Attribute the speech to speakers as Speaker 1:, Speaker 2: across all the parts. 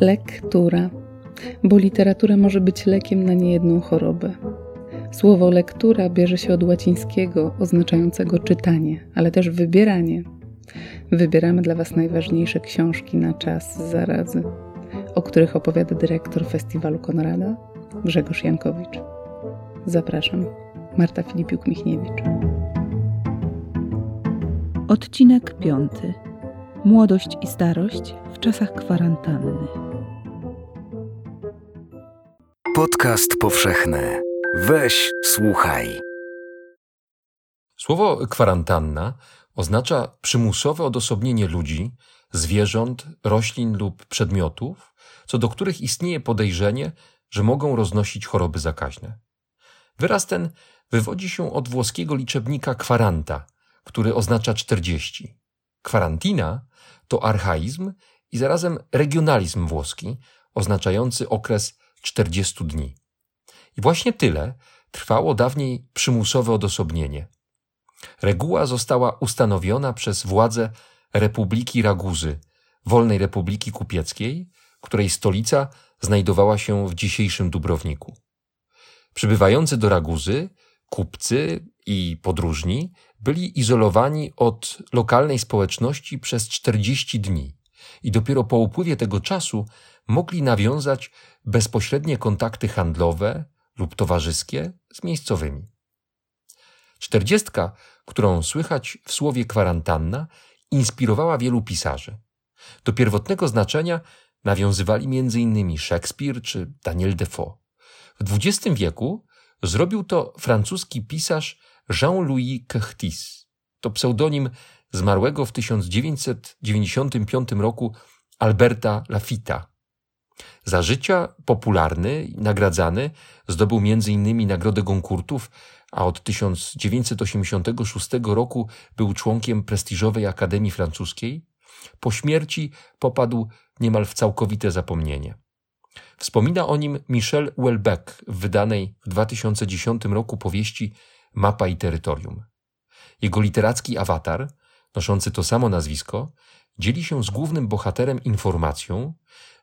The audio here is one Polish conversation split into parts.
Speaker 1: Lektura, bo literatura może być lekiem na niejedną chorobę. Słowo lektura bierze się od łacińskiego oznaczającego czytanie, ale też wybieranie. Wybieramy dla Was najważniejsze książki na czas zarazy, o których opowiada dyrektor Festiwalu Konrada Grzegorz Jankowicz. Zapraszam, Marta Filipiuk-Michniewicz.
Speaker 2: Odcinek piąty. Młodość i starość w czasach kwarantanny.
Speaker 3: Podcast powszechny. Weź, słuchaj.
Speaker 4: Słowo kwarantanna oznacza przymusowe odosobnienie ludzi, zwierząt, roślin lub przedmiotów, co do których istnieje podejrzenie, że mogą roznosić choroby zakaźne. Wyraz ten wywodzi się od włoskiego liczebnika kwaranta, który oznacza 40. Kwarantina to archaizm i zarazem regionalizm włoski, oznaczający okres 40 dni. I właśnie tyle trwało dawniej przymusowe odosobnienie. Reguła została ustanowiona przez władze Republiki Raguzy, Wolnej Republiki Kupieckiej, której stolica znajdowała się w dzisiejszym Dubrowniku. Przybywający do Raguzy, kupcy i podróżni byli izolowani od lokalnej społeczności przez 40 dni i dopiero po upływie tego czasu mogli nawiązać bezpośrednie kontakty handlowe lub towarzyskie z miejscowymi. Czterdziestka, którą słychać w słowie kwarantanna, inspirowała wielu pisarzy. Do pierwotnego znaczenia nawiązywali m.in. Szekspir czy Daniel Defoe. W XX wieku zrobił to francuski pisarz Jean-Louis Curtis. To pseudonim zmarłego w 1995 roku Alberta Lafita. Za życia popularny nagradzany zdobył m.in. Nagrodę Goncourtów, a od 1986 roku był członkiem prestiżowej Akademii Francuskiej. Po śmierci popadł niemal w całkowite zapomnienie. Wspomina o nim Michel Houellebecq w wydanej w 2010 roku powieści Mapa i Terytorium. Jego literacki awatar, noszący to samo nazwisko, dzieli się z głównym bohaterem informacją,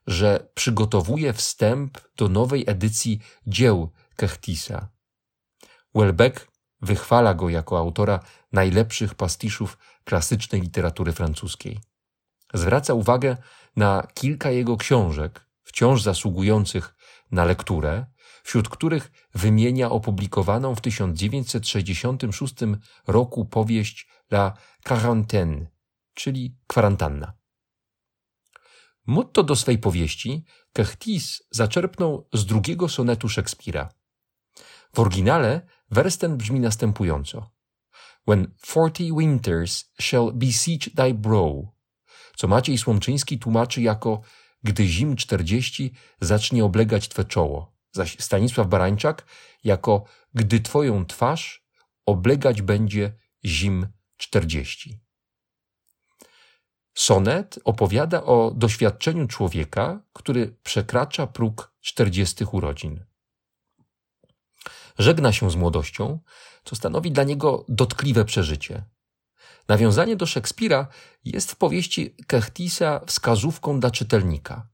Speaker 4: że przygotowuje wstęp do nowej edycji dzieł Kechtisa. Welbeck wychwala go jako autora najlepszych pastiszów klasycznej literatury francuskiej. Zwraca uwagę na kilka jego książek, wciąż zasługujących na lekturę, wśród których wymienia opublikowaną w 1966 roku powieść La Quarantaine, czyli kwarantanna. Motto do swej powieści Kechtis zaczerpnął z drugiego sonetu Szekspira. W oryginale wers ten brzmi następująco. When forty winters shall besiege thy brow, co Maciej Słomczyński tłumaczy jako gdy zim czterdzieści zacznie oblegać twe czoło, zaś Stanisław Barańczak jako gdy twoją twarz oblegać będzie zim czterdzieści. Sonet opowiada o doświadczeniu człowieka, który przekracza próg czterdziestych urodzin. Żegna się z młodością, co stanowi dla niego dotkliwe przeżycie. Nawiązanie do Szekspira jest w powieści Kechtisa wskazówką dla czytelnika.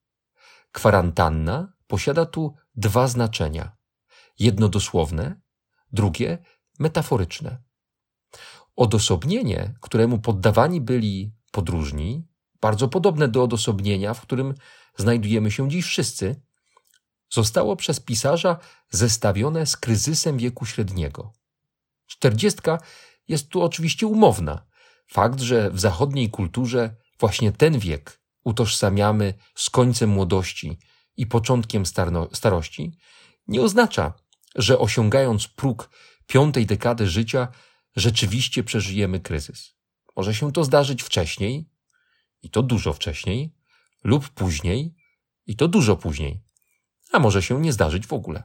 Speaker 4: Kwarantanna posiada tu dwa znaczenia. Jedno dosłowne, drugie metaforyczne. Odosobnienie, któremu poddawani byli podróżni, bardzo podobne do odosobnienia, w którym znajdujemy się dziś wszyscy, zostało przez pisarza zestawione z kryzysem wieku średniego. Czterdziestka jest tu oczywiście umowna. Fakt, że w zachodniej kulturze właśnie ten wiek utożsamiamy z końcem młodości i początkiem starości, nie oznacza, że osiągając próg piątej dekady życia, rzeczywiście przeżyjemy kryzys. Może się to zdarzyć wcześniej, i to dużo wcześniej, lub później, i to dużo później, a może się nie zdarzyć w ogóle.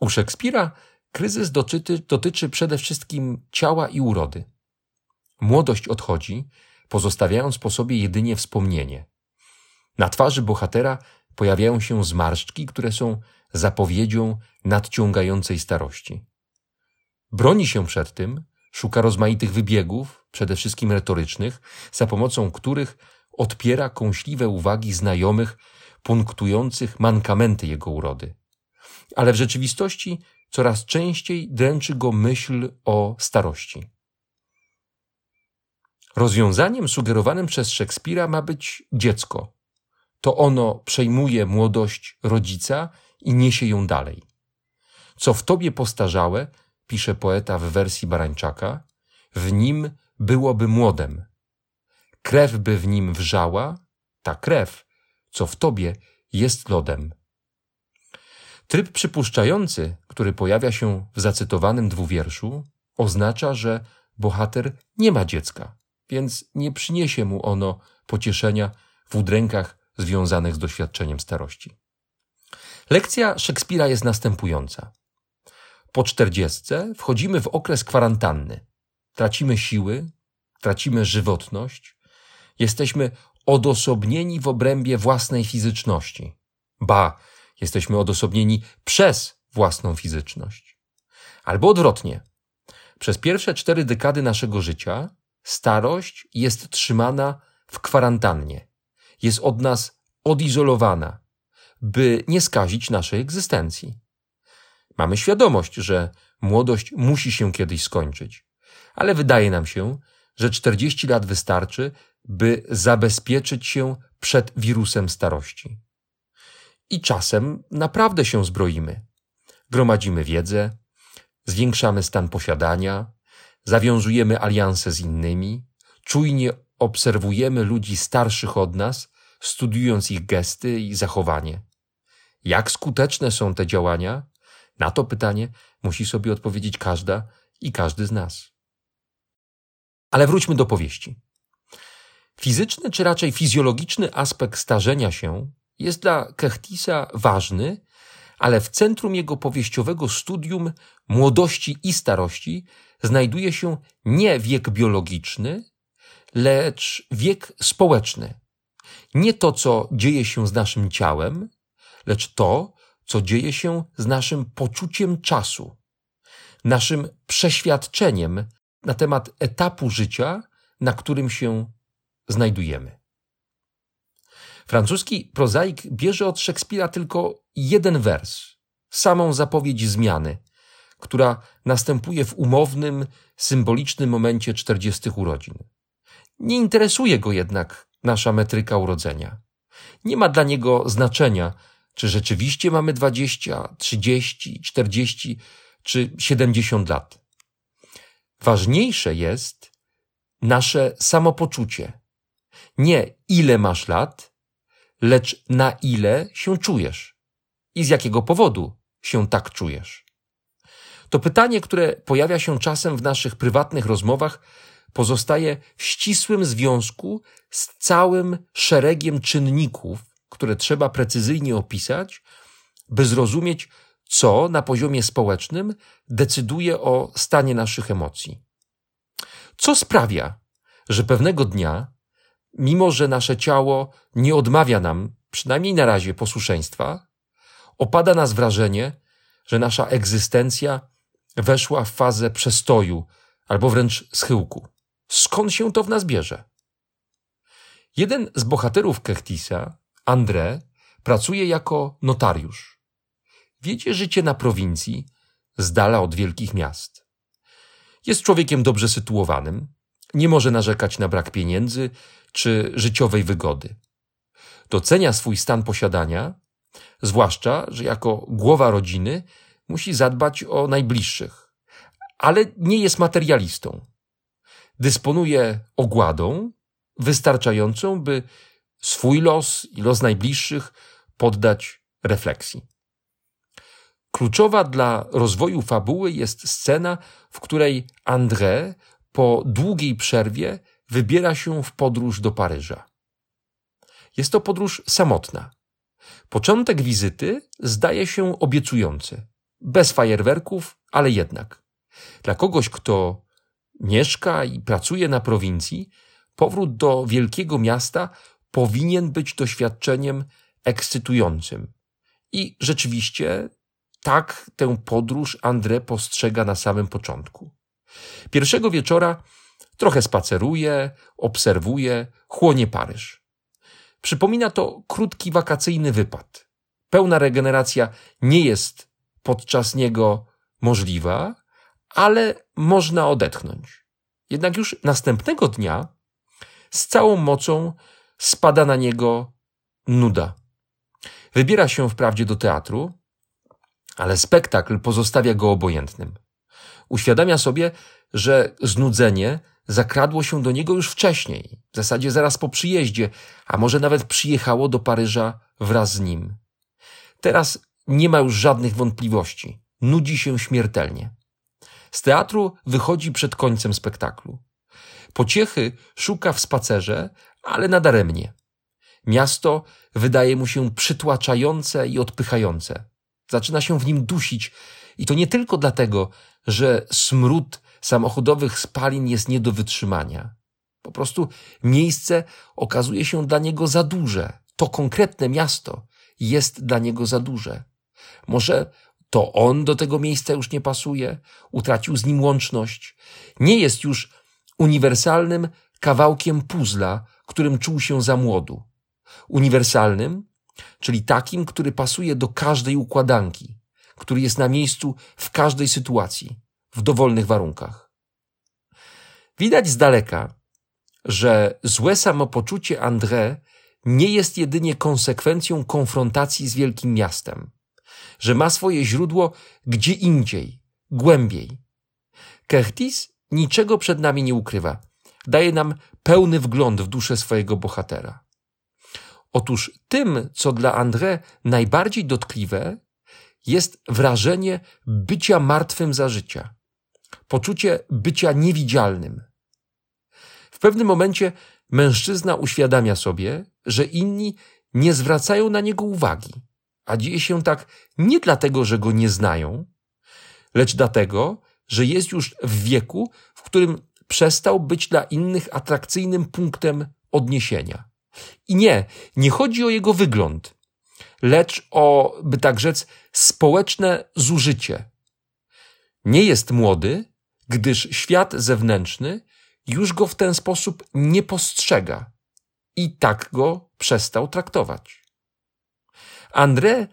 Speaker 4: U Szekspira kryzys dotyczy, dotyczy przede wszystkim ciała i urody. Młodość odchodzi, pozostawiając po sobie jedynie wspomnienie. Na twarzy bohatera pojawiają się zmarszczki, które są zapowiedzią nadciągającej starości. Broni się przed tym, szuka rozmaitych wybiegów, przede wszystkim retorycznych, za pomocą których odpiera kąśliwe uwagi znajomych punktujących mankamenty jego urody. Ale w rzeczywistości coraz częściej dręczy go myśl o starości. Rozwiązaniem sugerowanym przez Szekspira ma być dziecko. To ono przejmuje młodość rodzica i niesie ją dalej. Co w tobie postarzałe, pisze poeta w wersji Barańczaka, w nim byłoby młodem. Krew by w nim wrzała, ta krew, co w tobie jest lodem. Tryb przypuszczający, który pojawia się w zacytowanym dwuwierszu, oznacza, że bohater nie ma dziecka, więc nie przyniesie mu ono pocieszenia w udrękach związanych z doświadczeniem starości. Lekcja Szekspira jest następująca. Po czterdziestce wchodzimy w okres kwarantanny. Tracimy siły, tracimy żywotność, jesteśmy odosobnieni w obrębie własnej fizyczności. Ba, jesteśmy odosobnieni przez własną fizyczność. Albo odwrotnie. Przez pierwsze cztery dekady naszego życia starość jest trzymana w kwarantannie. Jest od nas odizolowana, by nie skazić naszej egzystencji. Mamy świadomość, że młodość musi się kiedyś skończyć, ale wydaje nam się, że 40 lat wystarczy, by zabezpieczyć się przed wirusem starości. I czasem naprawdę się zbroimy. Gromadzimy wiedzę, zwiększamy stan posiadania, zawiązujemy alianse z innymi, czujnie obserwujemy ludzi starszych od nas, studiując ich gesty i zachowanie. Jak skuteczne są te działania? Na to pytanie musi sobie odpowiedzieć każda i każdy z nas. Ale wróćmy do powieści. Fizyczny czy raczej fizjologiczny aspekt starzenia się jest dla Kechtisa ważny, ale w centrum jego powieściowego studium młodości i starości znajduje się nie wiek biologiczny, lecz wiek społeczny. Nie to, co dzieje się z naszym ciałem, lecz to, co dzieje się z naszym poczuciem czasu, naszym przeświadczeniem na temat etapu życia, na którym się znajdujemy. Francuski prozaik bierze od Szekspira tylko jeden wers, samą zapowiedź zmiany, która następuje w umownym, symbolicznym momencie czterdziestych urodzin. Nie interesuje go jednak nasza metryka urodzenia. Nie ma dla niego znaczenia, czy rzeczywiście mamy dwadzieścia, trzydzieści, czterdzieści czy siedemdziesiąt lat. Ważniejsze jest nasze samopoczucie. Nie ile masz lat, lecz na ile się czujesz i z jakiego powodu się tak czujesz. To pytanie, które pojawia się czasem w naszych prywatnych rozmowach, pozostaje w ścisłym związku z całym szeregiem czynników, które trzeba precyzyjnie opisać, by zrozumieć, co na poziomie społecznym decyduje o stanie naszych emocji. Co sprawia, że pewnego dnia, mimo że nasze ciało nie odmawia nam, przynajmniej na razie, posłuszeństwa, opada nas wrażenie, że nasza egzystencja weszła w fazę przestoju albo wręcz schyłku. Skąd się to w nas bierze? Jeden z bohaterów Kechtisa, André, pracuje jako notariusz. Wiedzie życie na prowincji, z dala od wielkich miast. Jest człowiekiem dobrze sytuowanym, nie może narzekać na brak pieniędzy czy życiowej wygody. Docenia swój stan posiadania, zwłaszcza, że jako głowa rodziny musi zadbać o najbliższych, ale nie jest materialistą. Dysponuje ogładą wystarczającą, by swój los i los najbliższych poddać refleksji. Kluczowa dla rozwoju fabuły jest scena, w której André po długiej przerwie wybiera się w podróż do Paryża. Jest to podróż samotna. Początek wizyty zdaje się obiecujący. Bez fajerwerków, ale jednak. Dla kogoś, kto mieszka i pracuje na prowincji, powrót do wielkiego miasta powinien być doświadczeniem ekscytującym. I rzeczywiście tak tę podróż André postrzega na samym początku. Pierwszego wieczora trochę spaceruje, obserwuje, chłonie Paryż. Przypomina to krótki wakacyjny wypad. Pełna regeneracja nie jest podczas niego możliwa, ale można odetchnąć. Jednak już następnego dnia z całą mocą spada na niego nuda. Wybiera się wprawdzie do teatru, ale spektakl pozostawia go obojętnym. Uświadamia sobie, że znudzenie zakradło się do niego już wcześniej, w zasadzie zaraz po przyjeździe, a może nawet przyjechało do Paryża wraz z nim. Teraz nie ma już żadnych wątpliwości. Nudzi się śmiertelnie. Z teatru wychodzi przed końcem spektaklu. Pociechy szuka w spacerze, ale nadaremnie. Miasto wydaje mu się przytłaczające i odpychające. Zaczyna się w nim dusić i to nie tylko dlatego, że smród samochodowych spalin jest nie do wytrzymania. Po prostu miejsce okazuje się dla niego za duże. To konkretne miasto jest dla niego za duże. Może to on do tego miejsca już nie pasuje, utracił z nim łączność, nie jest już uniwersalnym kawałkiem puzla, którym czuł się za młodu. Uniwersalnym, czyli takim, który pasuje do każdej układanki, który jest na miejscu w każdej sytuacji, w dowolnych warunkach. Widać z daleka, że złe samopoczucie André nie jest jedynie konsekwencją konfrontacji z wielkim miastem, że ma swoje źródło gdzie indziej, głębiej. Curtis niczego przed nami nie ukrywa. Daje nam pełny wgląd w duszę swojego bohatera. Otóż tym, co dla André najbardziej dotkliwe, jest wrażenie bycia martwym za życia, poczucie bycia niewidzialnym. W pewnym momencie mężczyzna uświadamia sobie, że inni nie zwracają na niego uwagi, a dzieje się tak nie dlatego, że go nie znają, lecz dlatego, że jest już w wieku, w którym przestał być dla innych atrakcyjnym punktem odniesienia. I nie, nie chodzi o jego wygląd, lecz o, by tak rzec, społeczne zużycie. Nie jest młody, gdyż świat zewnętrzny już go w ten sposób nie postrzega i tak go przestał traktować. André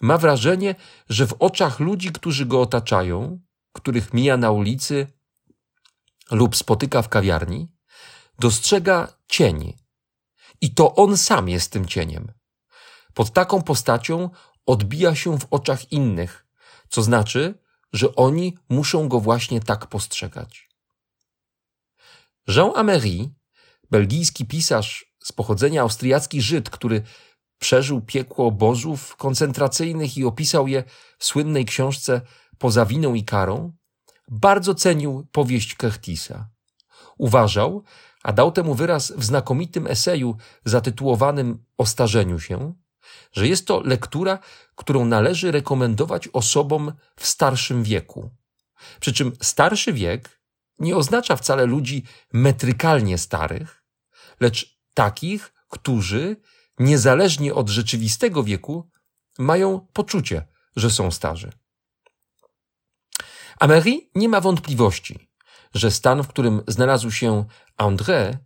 Speaker 4: ma wrażenie, że w oczach ludzi, którzy go otaczają, których mija na ulicy lub spotyka w kawiarni, dostrzega cień. I to on sam jest tym cieniem. Pod taką postacią odbija się w oczach innych, co znaczy, że oni muszą go właśnie tak postrzegać. Jean Améry, belgijski pisarz z pochodzenia austriacki Żyd, który przeżył piekło obozów koncentracyjnych i opisał je w słynnej książce Poza winą i karą, bardzo cenił powieść Curtisa. Uważał, a dał temu wyraz w znakomitym eseju zatytułowanym O starzeniu się, że jest to lektura, którą należy rekomendować osobom w starszym wieku. Przy czym starszy wiek nie oznacza wcale ludzi metrykalnie starych, lecz takich, którzy, niezależnie od rzeczywistego wieku, mają poczucie, że są starzy. Amery nie ma wątpliwości, że stan, w którym znalazł się André,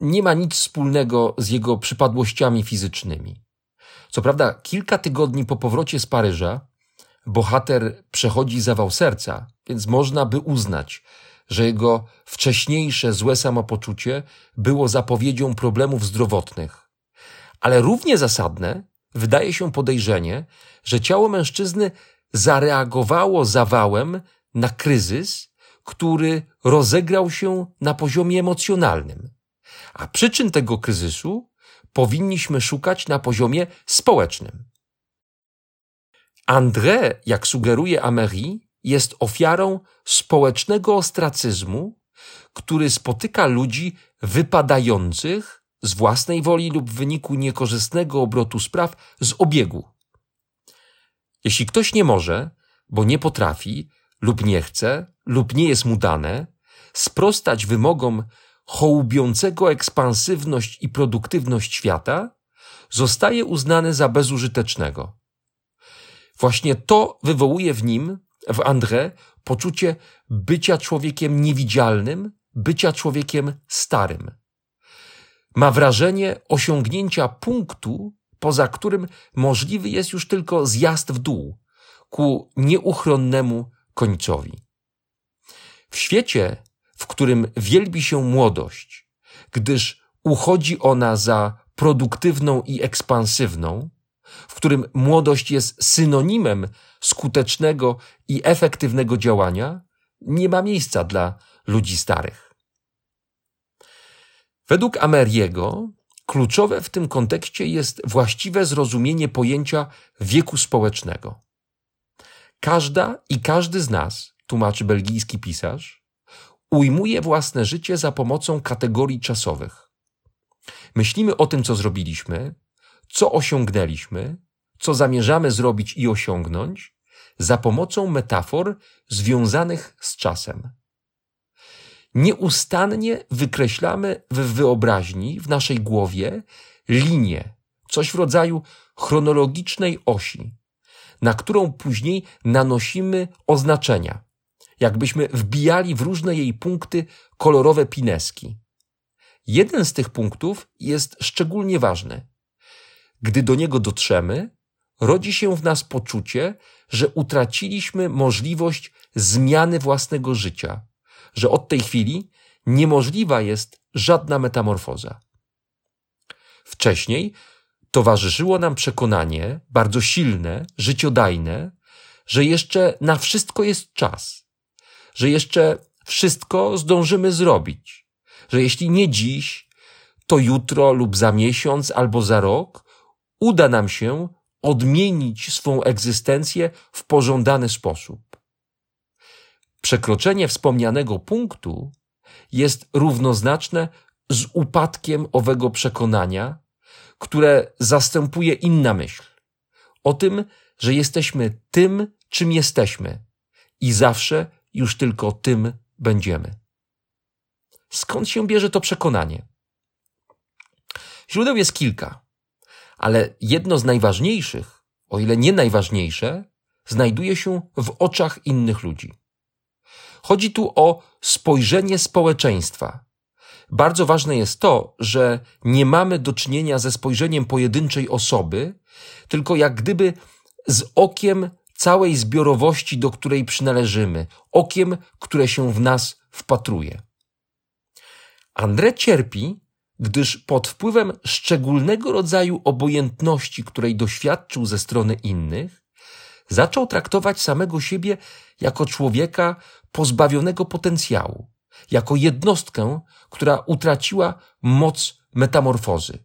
Speaker 4: nie ma nic wspólnego z jego przypadłościami fizycznymi. Co prawda, kilka tygodni po powrocie z Paryża bohater przechodzi zawał serca, więc można by uznać, że jego wcześniejsze złe samopoczucie było zapowiedzią problemów zdrowotnych. Ale równie zasadne wydaje się podejrzenie, że ciało mężczyzny zareagowało zawałem na kryzys, który rozegrał się na poziomie emocjonalnym. A przyczyn tego kryzysu powinniśmy szukać na poziomie społecznym. André, jak sugeruje Amery, jest ofiarą społecznego ostracyzmu, który spotyka ludzi wypadających z własnej woli lub w wyniku niekorzystnego obrotu spraw z obiegu. Jeśli ktoś nie może, bo nie potrafi, lub nie chce, lub nie jest mu dane, sprostać wymogom hołubiącego ekspansywność i produktywność świata, zostaje uznany za bezużytecznego. Właśnie to wywołuje w nim, w André, poczucie bycia człowiekiem niewidzialnym, bycia człowiekiem starym. Ma wrażenie osiągnięcia punktu, poza którym możliwy jest już tylko zjazd w dół, ku nieuchronnemu końcowi. W świecie, w którym wielbi się młodość, gdyż uchodzi ona za produktywną i ekspansywną, w którym młodość jest synonimem skutecznego i efektywnego działania, nie ma miejsca dla ludzi starych. Według Ameriego kluczowe w tym kontekście jest właściwe zrozumienie pojęcia wieku społecznego. Każda i każdy z nas, tłumaczy belgijski pisarz, ujmuje własne życie za pomocą kategorii czasowych. Myślimy o tym, co zrobiliśmy, co osiągnęliśmy, co zamierzamy zrobić i osiągnąć, za pomocą metafor związanych z czasem. Nieustannie wykreślamy w wyobraźni, w naszej głowie, linię, coś w rodzaju chronologicznej osi, na którą później nanosimy oznaczenia, jakbyśmy wbijali w różne jej punkty kolorowe pineski. Jeden z tych punktów jest szczególnie ważny. Gdy do niego dotrzemy, rodzi się w nas poczucie, że utraciliśmy możliwość zmiany własnego życia, że od tej chwili niemożliwa jest żadna metamorfoza. Wcześniej towarzyszyło nam przekonanie, bardzo silne, życiodajne, że jeszcze na wszystko jest czas, że jeszcze wszystko zdążymy zrobić, że jeśli nie dziś, to jutro lub za miesiąc albo za rok uda nam się odmienić swą egzystencję w pożądany sposób. Przekroczenie wspomnianego punktu jest równoznaczne z upadkiem owego przekonania, które zastępuje inna myśl o tym, że jesteśmy tym, czym jesteśmy i zawsze już tylko tym będziemy. Skąd się bierze to przekonanie? Źródeł jest kilka, ale jedno z najważniejszych, o ile nie najważniejsze, znajduje się w oczach innych ludzi. Chodzi tu o spojrzenie społeczeństwa. Bardzo ważne jest to, że nie mamy do czynienia ze spojrzeniem pojedynczej osoby, tylko jak gdyby z okiem całej zbiorowości, do której przynależymy, okiem, które się w nas wpatruje. André cierpi, gdyż pod wpływem szczególnego rodzaju obojętności, której doświadczył ze strony innych, zaczął traktować samego siebie jako człowieka pozbawionego potencjału, jako jednostkę, która utraciła moc metamorfozy.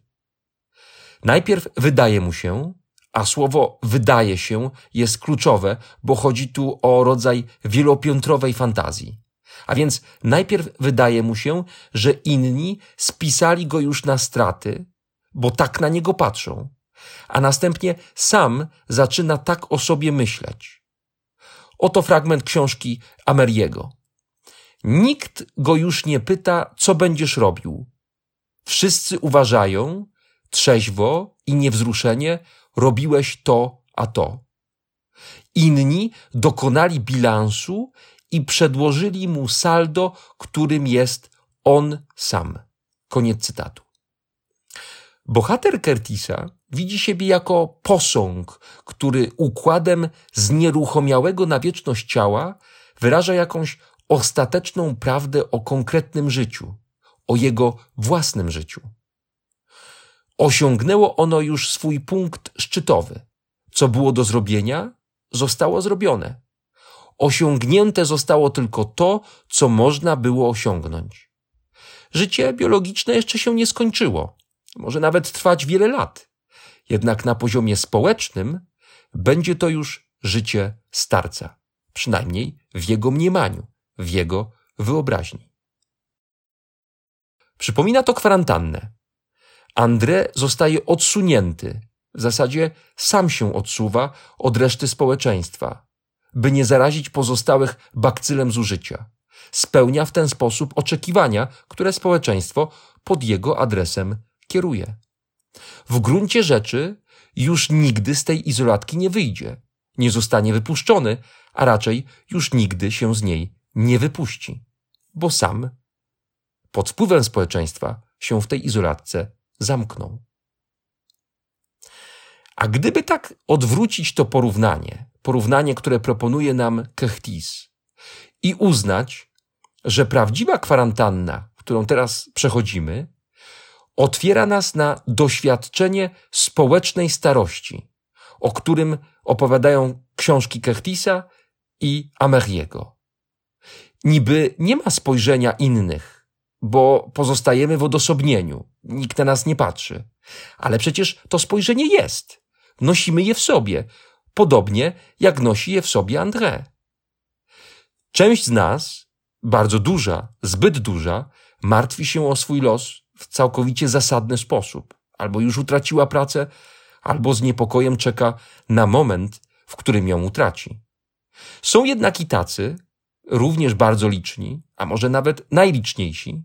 Speaker 4: Najpierw wydaje mu się, a słowo wydaje się jest kluczowe, bo chodzi tu o rodzaj wielopiętrowej fantazji. A więc najpierw wydaje mu się, że inni spisali go już na straty, bo tak na niego patrzą, a następnie sam zaczyna tak o sobie myśleć. Oto fragment książki Ameriego. Nikt go już nie pyta, co będziesz robił. Wszyscy uważają, trzeźwo i niewzruszenie, robiłeś to, a to. Inni dokonali bilansu i przedłożyli mu saldo, którym jest on sam. Koniec cytatu. Bohater Curtisa widzi siebie jako posąg, który układem znieruchomiałego na wieczność ciała wyraża jakąś ostateczną prawdę o konkretnym życiu, o jego własnym życiu. Osiągnęło ono już swój punkt szczytowy. Co było do zrobienia, zostało zrobione. Osiągnięte zostało tylko to, co można było osiągnąć. Życie biologiczne jeszcze się nie skończyło. Może nawet trwać wiele lat. Jednak na poziomie społecznym będzie to już życie starca. Przynajmniej w jego mniemaniu, w jego wyobraźni. Przypomina to kwarantannę. André zostaje odsunięty, w zasadzie sam się odsuwa od reszty społeczeństwa, by nie zarazić pozostałych bakcylem zużycia. Spełnia w ten sposób oczekiwania, które społeczeństwo pod jego adresem kieruje. W gruncie rzeczy już nigdy z tej izolatki nie wyjdzie, nie zostanie wypuszczony, a raczej już nigdy się z niej nie wypuści, bo sam pod wpływem społeczeństwa się w tej izolatce zamkną. A gdyby tak odwrócić to porównanie, porównanie, które proponuje nam Kechtis, i uznać, że prawdziwa kwarantanna, którą teraz przechodzimy, otwiera nas na doświadczenie społecznej starości, o którym opowiadają książki Kechtisa i Ameriego. Niby nie ma spojrzenia innych, bo pozostajemy w odosobnieniu, nikt na nas nie patrzy. Ale przecież to spojrzenie jest. Nosimy je w sobie, podobnie jak nosi je w sobie André. Część z nas, bardzo duża, zbyt duża, martwi się o swój los w całkowicie zasadny sposób. Albo już utraciła pracę, albo z niepokojem czeka na moment, w którym ją utraci. Są jednak i tacy, również bardzo liczni, a może nawet najliczniejsi,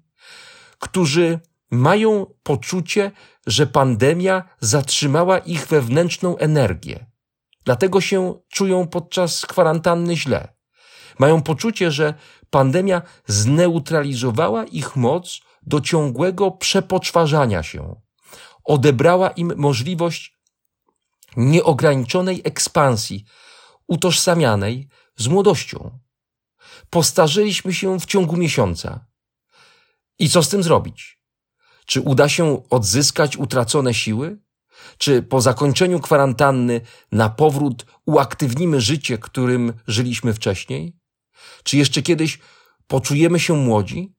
Speaker 4: którzy mają poczucie, że pandemia zatrzymała ich wewnętrzną energię. Dlatego się czują podczas kwarantanny źle. Mają poczucie, że pandemia zneutralizowała ich moc do ciągłego przepoczwarzania się. Odebrała im możliwość nieograniczonej ekspansji, utożsamianej z młodością. Postarzyliśmy się w ciągu miesiąca. I co z tym zrobić? Czy uda się odzyskać utracone siły? Czy po zakończeniu kwarantanny na powrót uaktywnimy życie, którym żyliśmy wcześniej? Czy jeszcze kiedyś poczujemy się młodzi?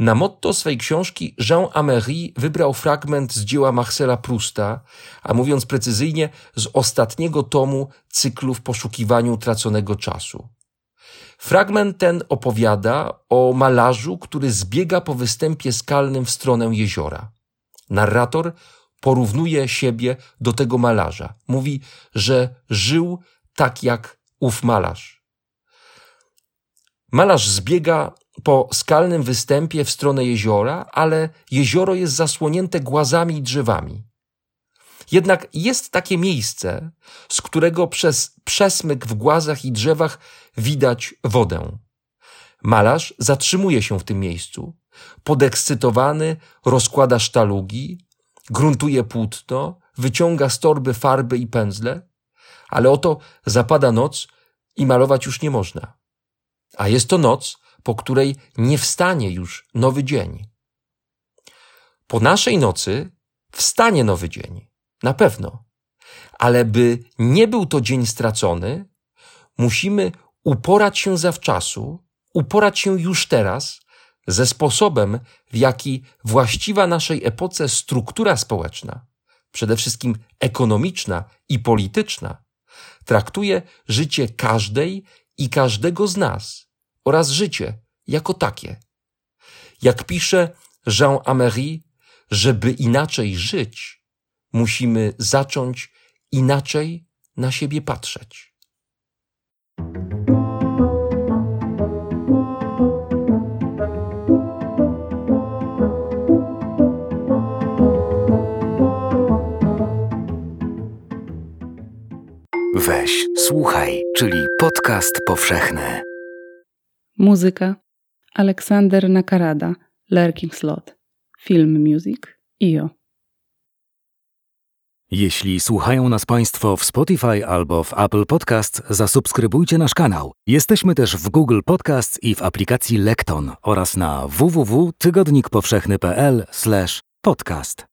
Speaker 4: Na motto swej książki Jean Améry wybrał fragment z dzieła Marcela Prusta, a mówiąc precyzyjnie, z ostatniego tomu cyklu w poszukiwaniu traconego czasu. Fragment ten opowiada o malarzu, który zbiega po występie skalnym w stronę jeziora. Narrator porównuje siebie do tego malarza. Mówi, że żył tak jak ów malarz. Malarz zbiega po skalnym występie w stronę jeziora, ale jezioro jest zasłonięte głazami i drzewami. Jednak jest takie miejsce, z którego przez przesmyk w głazach i drzewach widać wodę. Malarz zatrzymuje się w tym miejscu. Podekscytowany rozkłada sztalugi, gruntuje płótno, wyciąga z torby farby i pędzle, ale oto zapada noc i malować już nie można. A jest to noc, po której nie wstanie już nowy dzień. Po naszej nocy wstanie nowy dzień. Na pewno. Ale by nie był to dzień stracony, musimy uporać się zawczasu, uporać się już teraz ze sposobem, w jaki właściwa naszej epoce struktura społeczna, przede wszystkim ekonomiczna i polityczna, traktuje życie każdej i każdego z nas oraz życie jako takie. Jak pisze Jean Améry, żeby inaczej żyć, musimy zacząć inaczej na siebie patrzeć.
Speaker 3: Weź, słuchaj, czyli podcast powszechny.
Speaker 1: Muzyka Aleksander Nakarada, Lurking Slot. Film Music IO.
Speaker 3: Jeśli słuchają nas Państwo w Spotify albo w Apple Podcast, zasubskrybujcie nasz kanał. Jesteśmy też w Google Podcast i w aplikacji Lekton oraz na www.tygodnikpowszechny.pl/podcast.